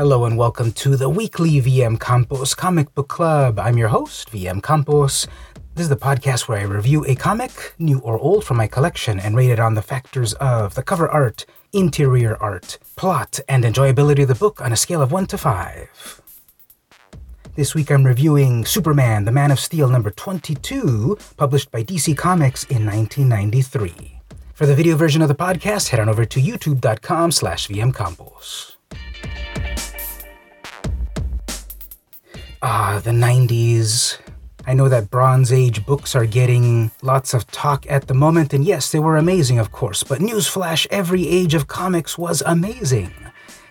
Hello and welcome to the weekly VM Campos Comic Book Club. I'm your host, VM Campos. This is the podcast where I review a comic, new or old, from my collection and rate it on the factors of the cover art, interior art, plot, and enjoyability of the book on a scale of 1 to 5. This week I'm reviewing Superman, the Man of Steel number 22, published by DC Comics in 1993. For the video version of the podcast, head on over to youtube.com slash vmcampos. Ah, the 90s. I know that Bronze Age books are getting lots of talk at the moment, and yes, they were amazing, of course, but newsflash, every age of comics was amazing,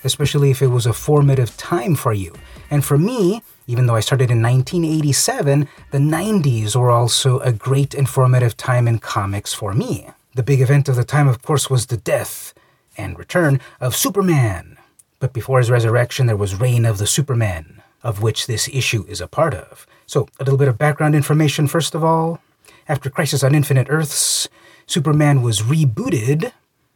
especially if it was a formative time for you. And for me, even though I started in 1987, the 90s were also a great informative time in comics for me. The big event of the time, of course, was the death and return of Superman. But before his resurrection, there was Reign of the Supermen of which this issue is a part of. So, a little bit of background information first of all. After Crisis on Infinite Earths, Superman was rebooted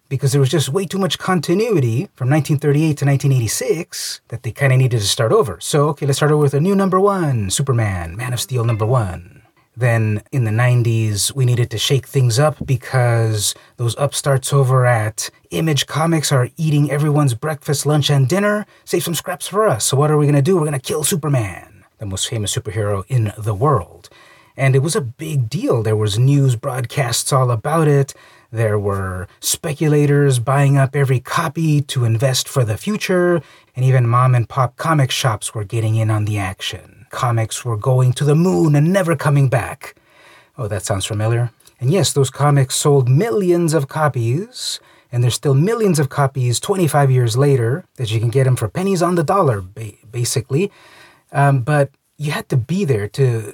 because there was just way too much continuity from 1938 to 1986 that they kind of needed to start over. So, okay, let's start over with a new number one Superman, Man of Steel number one. Then in the 90s, we needed to shake things up because those upstarts over at Image Comics are eating everyone's breakfast, lunch, and dinner. Save some scraps for us. So, what are we going to do? We're going to kill Superman, the most famous superhero in the world. And it was a big deal. There was news broadcasts all about it. There were speculators buying up every copy to invest for the future, and even mom and pop comic shops were getting in on the action comics were going to the moon and never coming back. Oh, that sounds familiar. And yes, those comics sold millions of copies, and there's still millions of copies 25 years later that you can get them for pennies on the dollar, basically. Um, but you had to be there to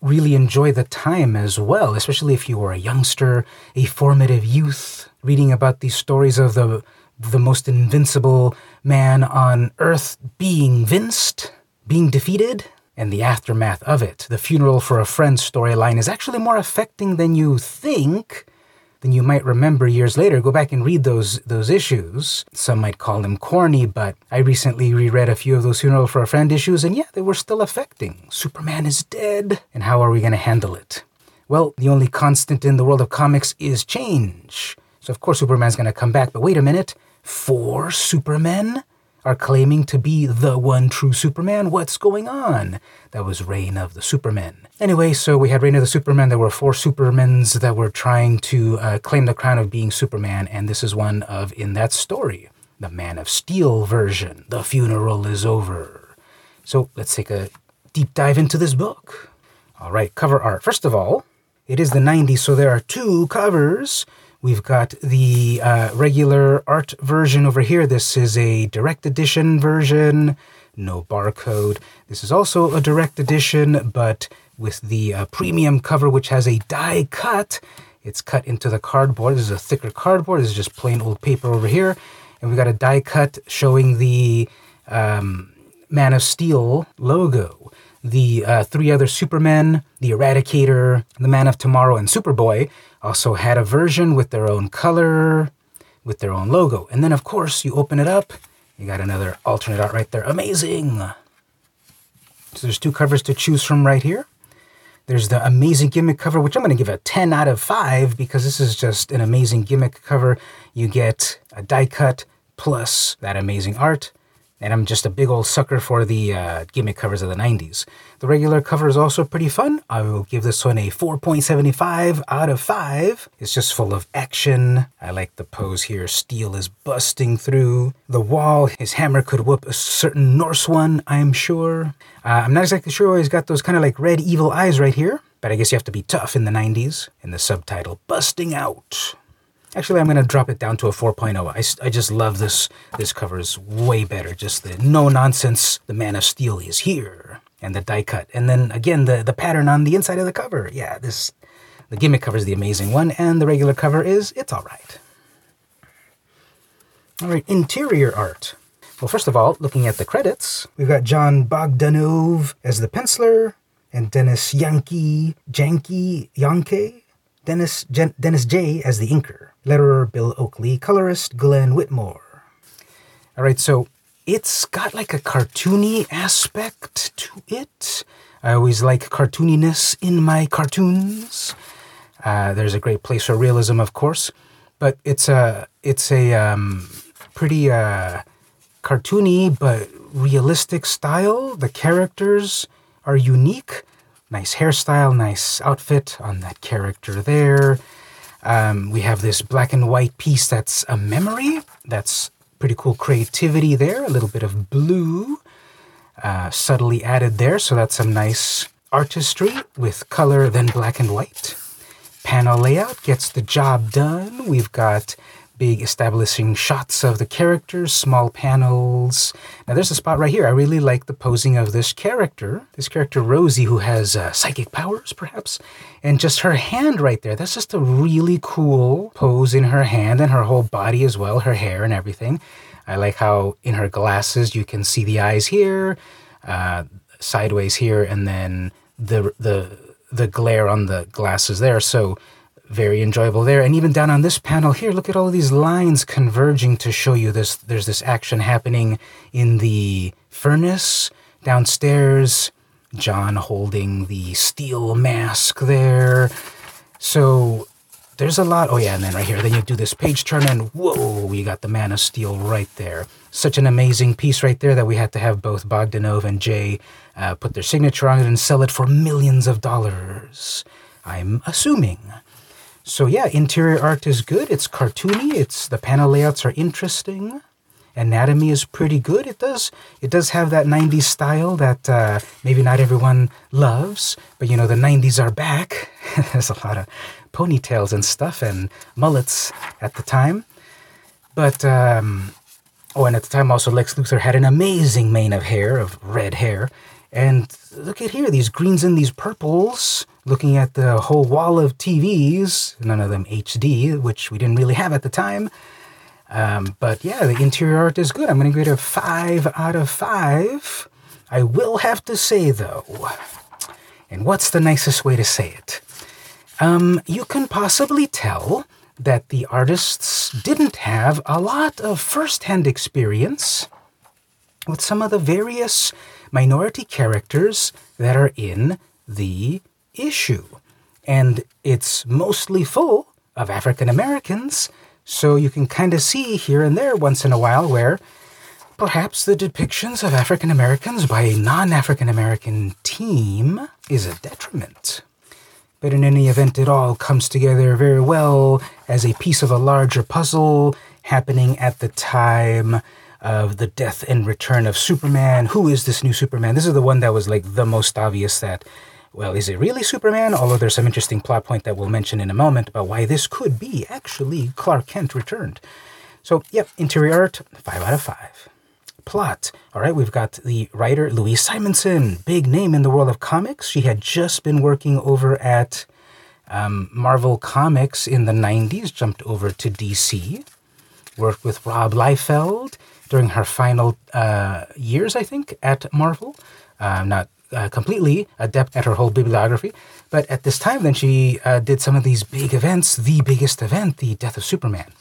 really enjoy the time as well, especially if you were a youngster, a formative youth, reading about these stories of the the most invincible man on earth being vinced, being defeated, and the aftermath of it. The funeral for a friend storyline is actually more affecting than you think, than you might remember years later. Go back and read those those issues. Some might call them corny, but I recently reread a few of those funeral for a friend issues, and yeah, they were still affecting. Superman is dead, and how are we going to handle it? Well, the only constant in the world of comics is change. So of course Superman's going to come back, but wait a minute. Four Supermen? Are claiming to be the one true Superman. What's going on? That was Reign of the Supermen. Anyway, so we had Reign of the Supermen. There were four Supermens that were trying to uh, claim the crown of being Superman, and this is one of in that story, the Man of Steel version. The funeral is over. So let's take a deep dive into this book. All right, cover art. First of all, it is the 90s, so there are two covers. We've got the uh, regular art version over here. This is a direct edition version, no barcode. This is also a direct edition, but with the uh, premium cover, which has a die cut. It's cut into the cardboard. This is a thicker cardboard. This is just plain old paper over here. And we've got a die cut showing the um, Man of Steel logo. The uh, three other Supermen, the Eradicator, the Man of Tomorrow, and Superboy also had a version with their own color, with their own logo. And then, of course, you open it up, you got another alternate art right there. Amazing! So there's two covers to choose from right here. There's the amazing gimmick cover, which I'm going to give a 10 out of 5 because this is just an amazing gimmick cover. You get a die cut plus that amazing art and I'm just a big old sucker for the uh, gimmick covers of the 90s. The regular cover is also pretty fun. I will give this one a 4.75 out of 5. It's just full of action. I like the pose here. Steel is busting through the wall. His hammer could whoop a certain Norse one, I'm sure. Uh, I'm not exactly sure why he's got those kind of like red evil eyes right here, but I guess you have to be tough in the 90s. And the subtitle, Busting Out. Actually, I'm going to drop it down to a 4.0. I, I just love this. This cover is way better. Just the no nonsense. The Man of Steel is here. And the die cut. And then again, the, the pattern on the inside of the cover. Yeah, this the gimmick cover is the amazing one. And the regular cover is, it's all right. All right, interior art. Well, first of all, looking at the credits, we've got Jon Bogdanove as the penciler, and Dennis Yankee, Janky, Yankee, Dennis, Dennis J as the inker letterer Bill Oakley, colorist Glenn Whitmore. All right, so it's got like a cartoony aspect to it. I always like cartooniness in my cartoons. Uh, there's a great place for realism, of course, but it's a it's a um, pretty uh, cartoony but realistic style. The characters are unique. Nice hairstyle, nice outfit on that character there. Um, we have this black and white piece that's a memory. That's pretty cool creativity there. A little bit of blue uh, subtly added there. So that's some nice artistry with color, then black and white. Panel layout gets the job done. We've got big establishing shots of the characters, small panels. Now, there's a spot right here. I really like the posing of this character. This character, Rosie, who has uh, psychic powers, perhaps, and just her hand right there. That's just a really cool pose in her hand and her whole body as well, her hair and everything. I like how in her glasses you can see the eyes here, uh, sideways here, and then the the the glare on the glasses there. So very enjoyable there. And even down on this panel here, look at all these lines converging to show you this. There's this action happening in the furnace downstairs. John holding the steel mask there. So there's a lot. Oh, yeah, and then right here, then you do this page turn, and whoa, we got the Man of Steel right there. Such an amazing piece right there that we had to have both Bogdanove and Jay uh, put their signature on it and sell it for millions of dollars. I'm assuming. So yeah, interior art is good. It's cartoony. It's the panel layouts are interesting. Anatomy is pretty good. It does it does have that 90s style that uh, maybe not everyone loves, but you know the 90s are back. There's a lot of ponytails and stuff and mullets at the time. But um, oh, and at the time also Lex Luthor had an amazing mane of hair, of red hair. And look at here, these greens and these purples looking at the whole wall of TVs, none of them HD, which we didn't really have at the time. Um, but yeah, the interior art is good. I'm going to give it a 5 out of 5. I will have to say, though, and what's the nicest way to say it? Um, you can possibly tell that the artists didn't have a lot of first hand experience with some of the various minority characters that are in the issue. And it's mostly full of African Americans, so you can kind of see here and there once in a while where perhaps the depictions of African Americans by a non African American team is a detriment. But in any event, it all comes together very well as a piece of a larger puzzle happening at the time of the death and return of Superman. Who is this new Superman? This is the one that was like the most obvious that well, is it really Superman? Although there's some interesting plot point that we'll mention in a moment about why this could be actually Clark Kent returned. So, yep, interior art, 5 out of 5. Plot. All right, we've got the writer Louise Simonson, big name in the world of comics. She had just been working over at um, Marvel Comics in the 90s, jumped over to DC, worked with Rob Liefeld during her final uh, years, I think, at Marvel. Uh, not uh, completely adept at her whole bibliography. But at this time, then she uh, did some of these big events. The biggest event, the death of Superman.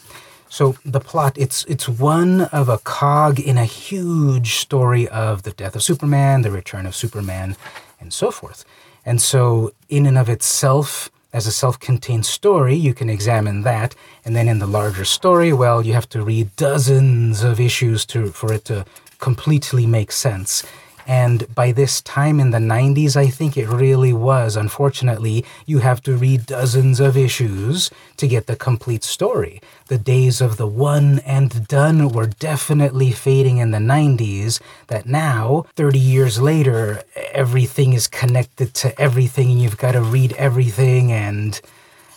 So the plot, it's it's one of a cog in a huge story of the death of Superman, the return of Superman, and so forth. And so, in and of itself, as a self-contained story, you can examine that. And then in the larger story, well, you have to read dozens of issues to for it to completely make sense. And by this time in the 90s, I think it really was. Unfortunately, you have to read dozens of issues to get the complete story. The days of the one and done were definitely fading in the 90s, that now, 30 years later, everything is connected to everything and you've got to read everything, and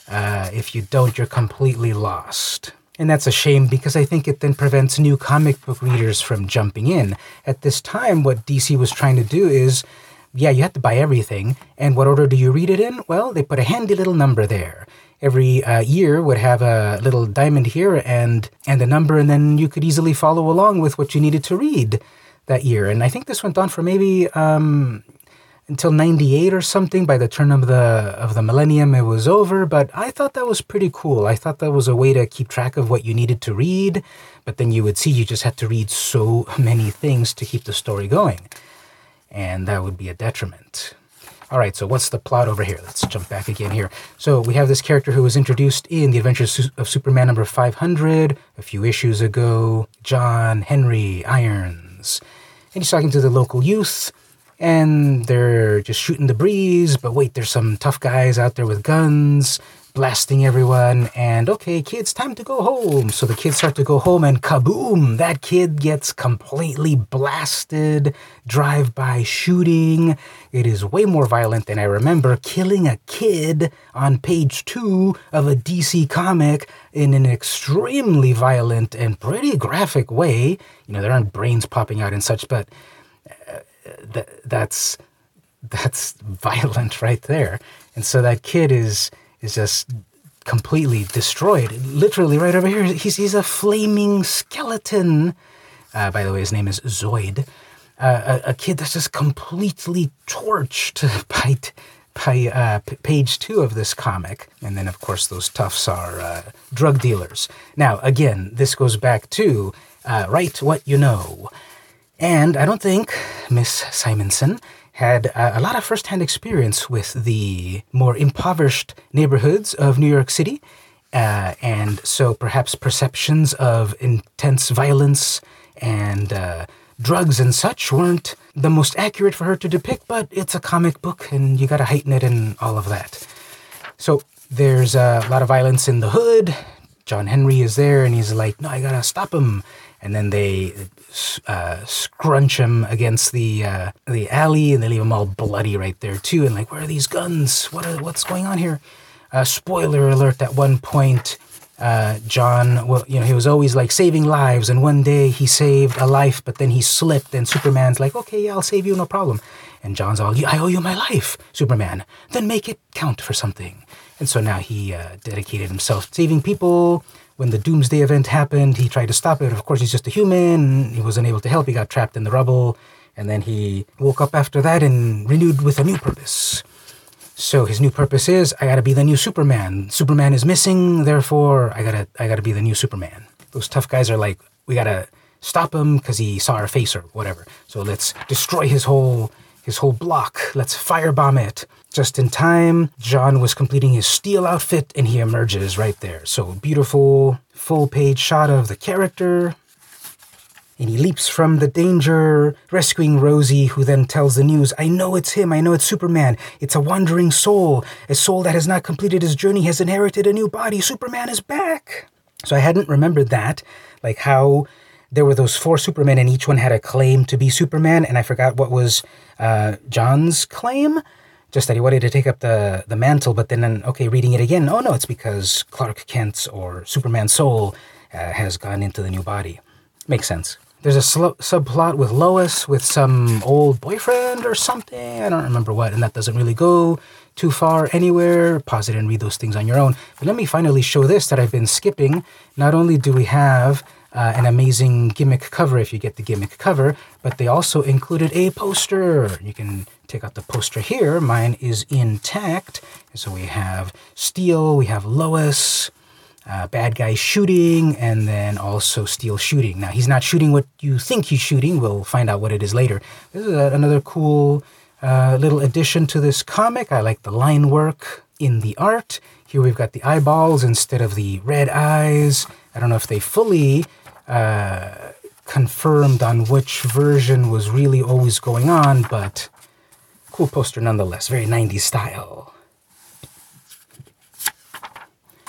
uh, if you don't, you're completely lost. And that's a shame because I think it then prevents new comic book readers from jumping in. At this time, what DC was trying to do is yeah, you have to buy everything. And what order do you read it in? Well, they put a handy little number there. Every uh, year would have a little diamond here and and a number, and then you could easily follow along with what you needed to read that year. And I think this went on for maybe um, until 98 or something by the turn of the of the millennium it was over but i thought that was pretty cool. I thought that was a way to keep track of what you needed to read but then you would see you just had to read so many things to keep the story going and that would be a detriment. All right so what's the plot over here? Let's jump back again here. So we have this character who was introduced in the adventures of superman number 500 a few issues ago john henry irons. And he's talking to the local youth and they're just shooting the breeze. But wait, there's some tough guys out there with guns blasting everyone. And okay, kids, time to go home. So the kids start to go home, and kaboom, that kid gets completely blasted. Drive by shooting. It is way more violent than I remember. Killing a kid on page two of a DC comic in an extremely violent and pretty graphic way. You know, there aren't brains popping out and such, but uh, th- that's that's violent right there. And so that kid is is just completely destroyed. Literally right over here, he's he's a flaming skeleton. Uh, by the way, his name is Zoid. Uh, a, a, kid that's just completely torched by by uh, p- page two of this comic. And then, of course, those toughs are uh, drug dealers. Now, again, this goes back to uh, write what you know. And I don't think Miss Simonson had a lot of firsthand experience with the more impoverished neighborhoods of New York City. Uh, and so perhaps perceptions of intense violence and uh, drugs and such weren't the most accurate for her to depict, but it's a comic book and you gotta heighten it and all of that. So there's a lot of violence in the hood. John Henry is there and he's like, no, I gotta stop him and then they uh, scrunch him against the uh, the alley, and they leave him all bloody right there too. And like, where are these guns? What are, what's going on here? Uh, spoiler alert! At one point, uh, John, well, you know, he was always like saving lives, and one day he saved a life, but then he slipped, and Superman's like, okay, yeah, I'll save you, no problem. And John's all, I owe you my life, Superman. Then make it count for something. And so now he uh, dedicated himself to saving people when the Doomsday event happened, he tried to stop it. Of course, he's just a human. He wasn't able to help. He got trapped in the rubble. And then he woke up after that and renewed with a new purpose. So his new purpose is I gotta be the new Superman. Superman is missing, therefore I gotta I gotta be the new Superman. Those tough guys are like, we gotta stop him because he saw our face or whatever. So let's destroy his whole his whole block. Let's firebomb it. Just in time, John was completing his steel outfit and he emerges right there. So beautiful full page shot of the character. And he leaps from the danger, rescuing Rosie, who then tells the news I know it's him, I know it's Superman. It's a wandering soul. A soul that has not completed his journey has inherited a new body. Superman is back. So I hadn't remembered that, like how there were those four Supermen, and each one had a claim to be Superman, and I forgot what was uh, John's claim. Just that he wanted to take up the, the mantle, but then, okay, reading it again, oh no, it's because Clark Kent's or Superman's soul uh, has gone into the new body. Makes sense. There's a sl- subplot with Lois with some old boyfriend or something. I don't remember what, and that doesn't really go too far anywhere. Pause it and read those things on your own. But let me finally show this that I've been skipping. Not only do we have uh, an amazing gimmick cover if you get the gimmick cover, but they also included a poster. You can take out the poster here. Mine is intact. So we have Steel, we have Lois, uh, bad guy shooting, and then also Steel shooting. Now, he's not shooting what you think he's shooting. We'll find out what it is later. This is a, another cool uh, little addition to this comic. I like the line work in the art. Here we've got the eyeballs instead of the red eyes. I don't know if they fully uh, confirmed on which version was really always going on, but cool poster nonetheless. Very 90s style.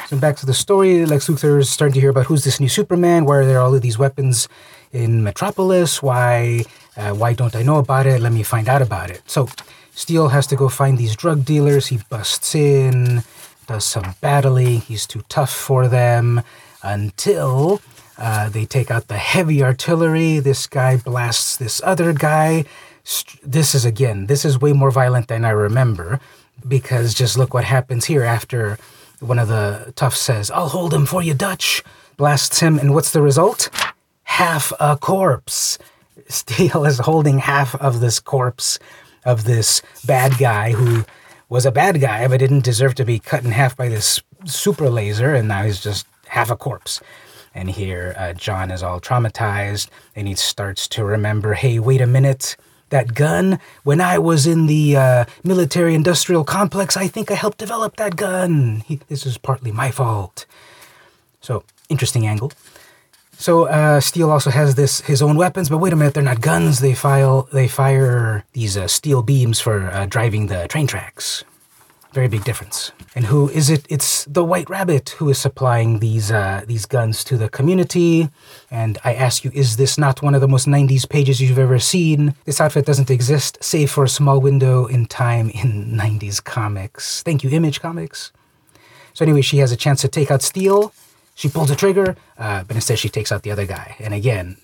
So back to the story, Lex Luthor is starting to hear about who's this new Superman. Why are there all of these weapons in Metropolis? Why, uh, why don't I know about it? Let me find out about it. So Steel has to go find these drug dealers. He busts in, does some battling. He's too tough for them until uh, they take out the heavy artillery. This guy blasts this other guy. This is, again, this is way more violent than I remember because just look what happens here after one of the toughs says, I'll hold him for you, Dutch. Blasts him, and what's the result? Half a corpse. Steel is holding half of this corpse of this bad guy who was a bad guy but didn't deserve to be cut in half by this super laser, and now he's just half a corpse. And here, uh, John is all traumatized, and he starts to remember hey, wait a minute. That gun, when I was in the uh, military industrial complex, I think I helped develop that gun. He, this is partly my fault. So, interesting angle. So uh, Steel also has this his own weapons, but wait a minute, they're not guns. They file they fire these uh, steel beams for uh, driving the train tracks. Very big difference. And who is it? It's the White Rabbit who is supplying these uh, these guns to the community. And I ask you, is this not one of the most '90s pages you've ever seen? This outfit doesn't exist, save for a small window in time in '90s comics. Thank you, Image Comics. So anyway, she has a chance to take out Steel she pulls the trigger, uh, but instead she takes out the other guy. And again,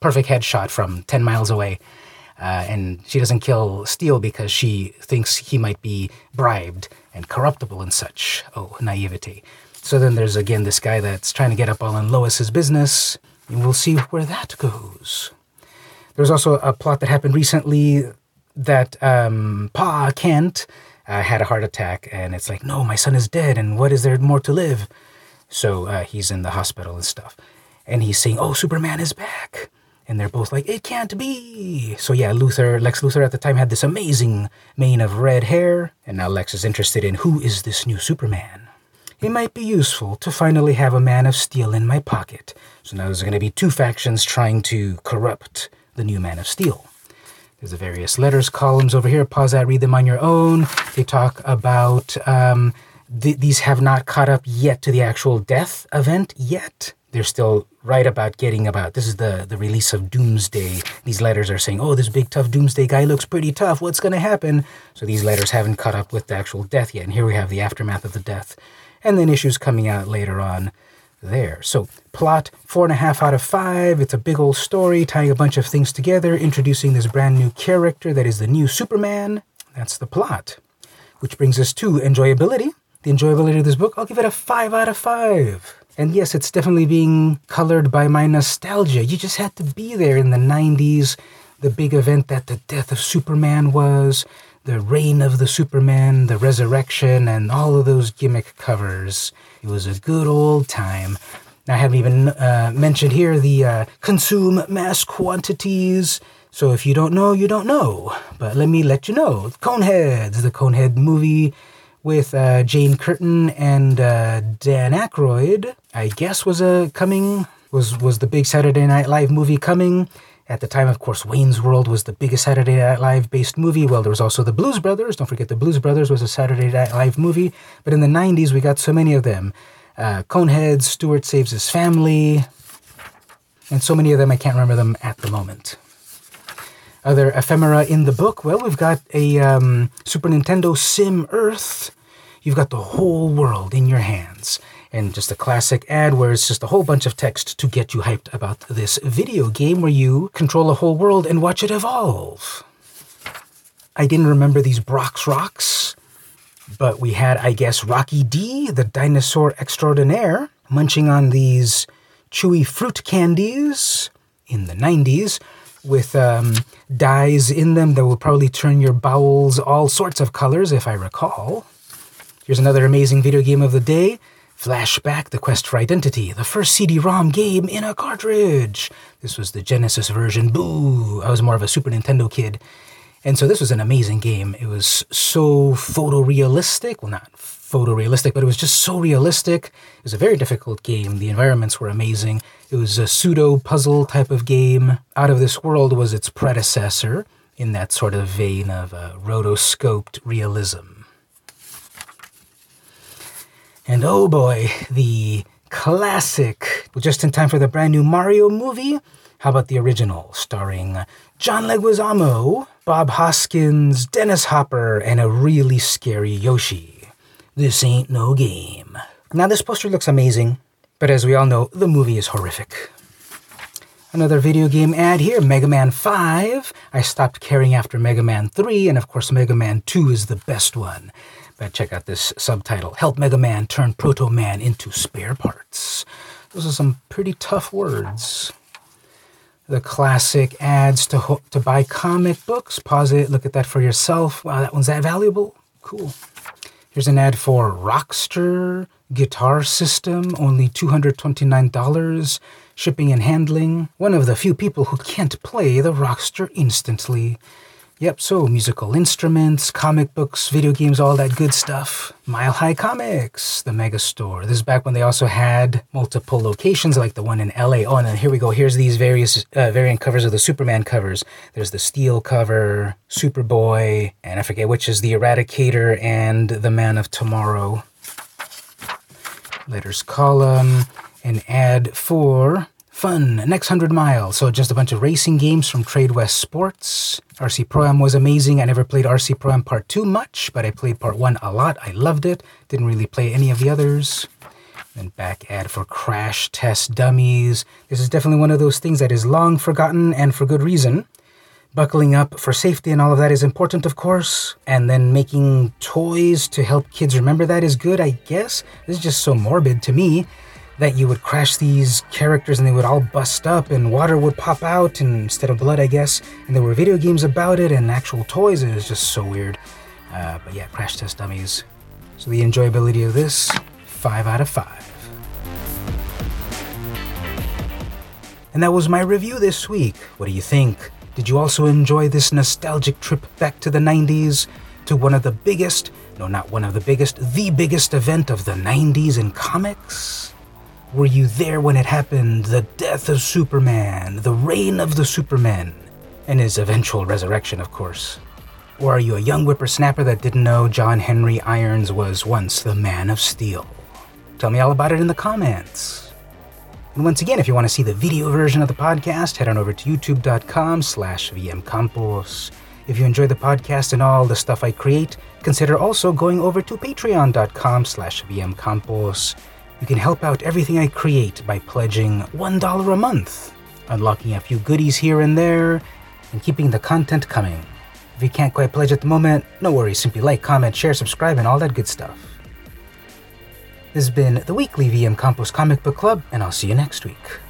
perfect headshot from 10 miles away. Uh, and she doesn't kill Steel because she thinks he might be bribed and corruptible and such. Oh, naivety. So then there's again this guy that's trying to get up all in Lois's business, and we'll see where that goes. There's also a plot that happened recently that um, Pa Kent uh, had a heart attack, and it's like, no, my son is dead, and what is there more to live? So uh, he's in the hospital and stuff. And he's saying, Oh, Superman is back. And they're both like, It can't be. So yeah, Luthor, Lex Luthor at the time had this amazing mane of red hair. And now Lex is interested in who is this new Superman. It might be useful to finally have a man of steel in my pocket. So now there's going to be two factions trying to corrupt the new Man of Steel. There's the various letters columns over here. Pause that, read them on your own. They talk about um, th- these have not caught up yet to the actual death event yet. They're still right about getting about this is the the release of Doomsday. These letters are saying, "Oh, this big tough Doomsday guy looks pretty tough. What's going to happen?" So these letters haven't caught up with the actual death yet. And here we have the aftermath of the death, and then issues coming out later on there. So, plot four and a half out of five. It's a big old story tying a bunch of things together, introducing this brand new character that is the new Superman. That's the plot. Which brings us to enjoyability the enjoyability of this book, I'll give it a 5 out of 5. And yes, it's definitely being colored by my nostalgia. You just had to be there in the 90s, the big event that the death of Superman was, the reign of the Superman, the resurrection, and all of those gimmick covers. It was a good old time. Now, I haven't even uh, mentioned here the uh, consume mass quantities. So if you don't know, you don't know. But let me let you know. Coneheads, the Conehead movie with uh, Jane Curtin and uh, Dan Aykroyd. I guess was a coming was was the big Saturday Night Live movie coming. At the time, of course, Wayne's World was the biggest Saturday Night Live based movie. Well, there was also the Blues Brothers. Don't forget the Blues Brothers was a Saturday Night Live movie. But in the 90s, we got so many of them. Uh, Coneheads, Stuart Saves His Family, and so many of them, I can't remember them at the moment. Other ephemera in the book, well, we've got a um, Super Nintendo Sim Earth, you've got the whole world in your hands. And just a classic ad where it's just a whole bunch of text to get you hyped about this video game where you control a whole world and watch it evolve. I didn't remember these Brock's Rocks, but we had, I guess, Rocky D, the dinosaur extraordinaire, munching on these chewy fruit candies in the 90s with um, dyes in them that will probably turn your bowels all sorts of colors, if I recall. Here's another amazing video game of the day Flashback The Quest for Identity, the first CD ROM game in a cartridge. This was the Genesis version. Boo! I was more of a Super Nintendo kid. And so this was an amazing game. It was so photorealistic. Well, not photorealistic, but it was just so realistic. It was a very difficult game. The environments were amazing. It was a pseudo puzzle type of game. Out of This World was its predecessor in that sort of vein of uh, rotoscoped realism. And oh boy, the classic, just in time for the brand new Mario movie. How about the original, starring John Leguizamo, Bob Hoskins, Dennis Hopper, and a really scary Yoshi? This ain't no game. Now, this poster looks amazing, but as we all know, the movie is horrific. Another video game ad here Mega Man 5. I stopped caring after Mega Man 3, and of course, Mega Man 2 is the best one. But check out this subtitle Help Mega Man Turn Proto Man into Spare Parts. Those are some pretty tough words. The classic ads to ho- to buy comic books. Pause it, look at that for yourself. Wow, that one's that valuable. Cool. Here's an ad for Rockster guitar system, only $229, shipping and handling. One of the few people who can't play the Rockster instantly. Yep, so musical instruments, comic books, video games, all that good stuff. Mile High Comics, the mega store. This is back when they also had multiple locations, like the one in LA. Oh, and here we go. Here's these various uh, variant covers of the Superman covers. There's the Steel cover, Superboy, and I forget which is the Eradicator and the Man of Tomorrow. Letters column, an ad for Fun, next 100 miles. So just a bunch of racing games from Tradewest Sports. RC Pro Am was amazing. I never played RC Pro Am Part 2 much, but I played Part 1 a lot. I loved it. Didn't really play any of the others. Then back ad for Crash Test Dummies. This is definitely one of those things that is long forgotten and for good reason. Buckling up for safety and all of that is important, of course. And then making toys to help kids remember that is good, I guess. This is just so morbid to me that you would crash these characters and they would all bust up and water would pop out and instead of blood, I guess. And there were video games about it and actual toys. It was just so weird. Uh, but yeah, Crash Test Dummies. So the enjoyability of this, 5 out of 5. And that was my review this week. What do you think? Did you also enjoy this nostalgic trip back to the 90s? To one of the biggest, no, not one of the biggest, the biggest event of the 90s in comics? Were you there when it happened? The death of Superman, the reign of the Superman, and his eventual resurrection, of course. Or are you a young whippersnapper that didn't know John Henry Irons was once the Man of Steel? Tell me all about it in the comments. And once again, if you want to see the video version of the podcast, head on over to youtube.com slash vmcampos. If you enjoy the podcast and all the stuff I create, consider also going over to patreon.com slash vmcampos you can help out everything I create by pledging $1 a month, unlocking a few goodies here and there, and keeping the content coming. If you can't quite pledge at the moment, no worries, simply like, comment, share, subscribe, and all that good stuff. This has been the weekly VM Campos Comic Book Club, and I'll see you next week.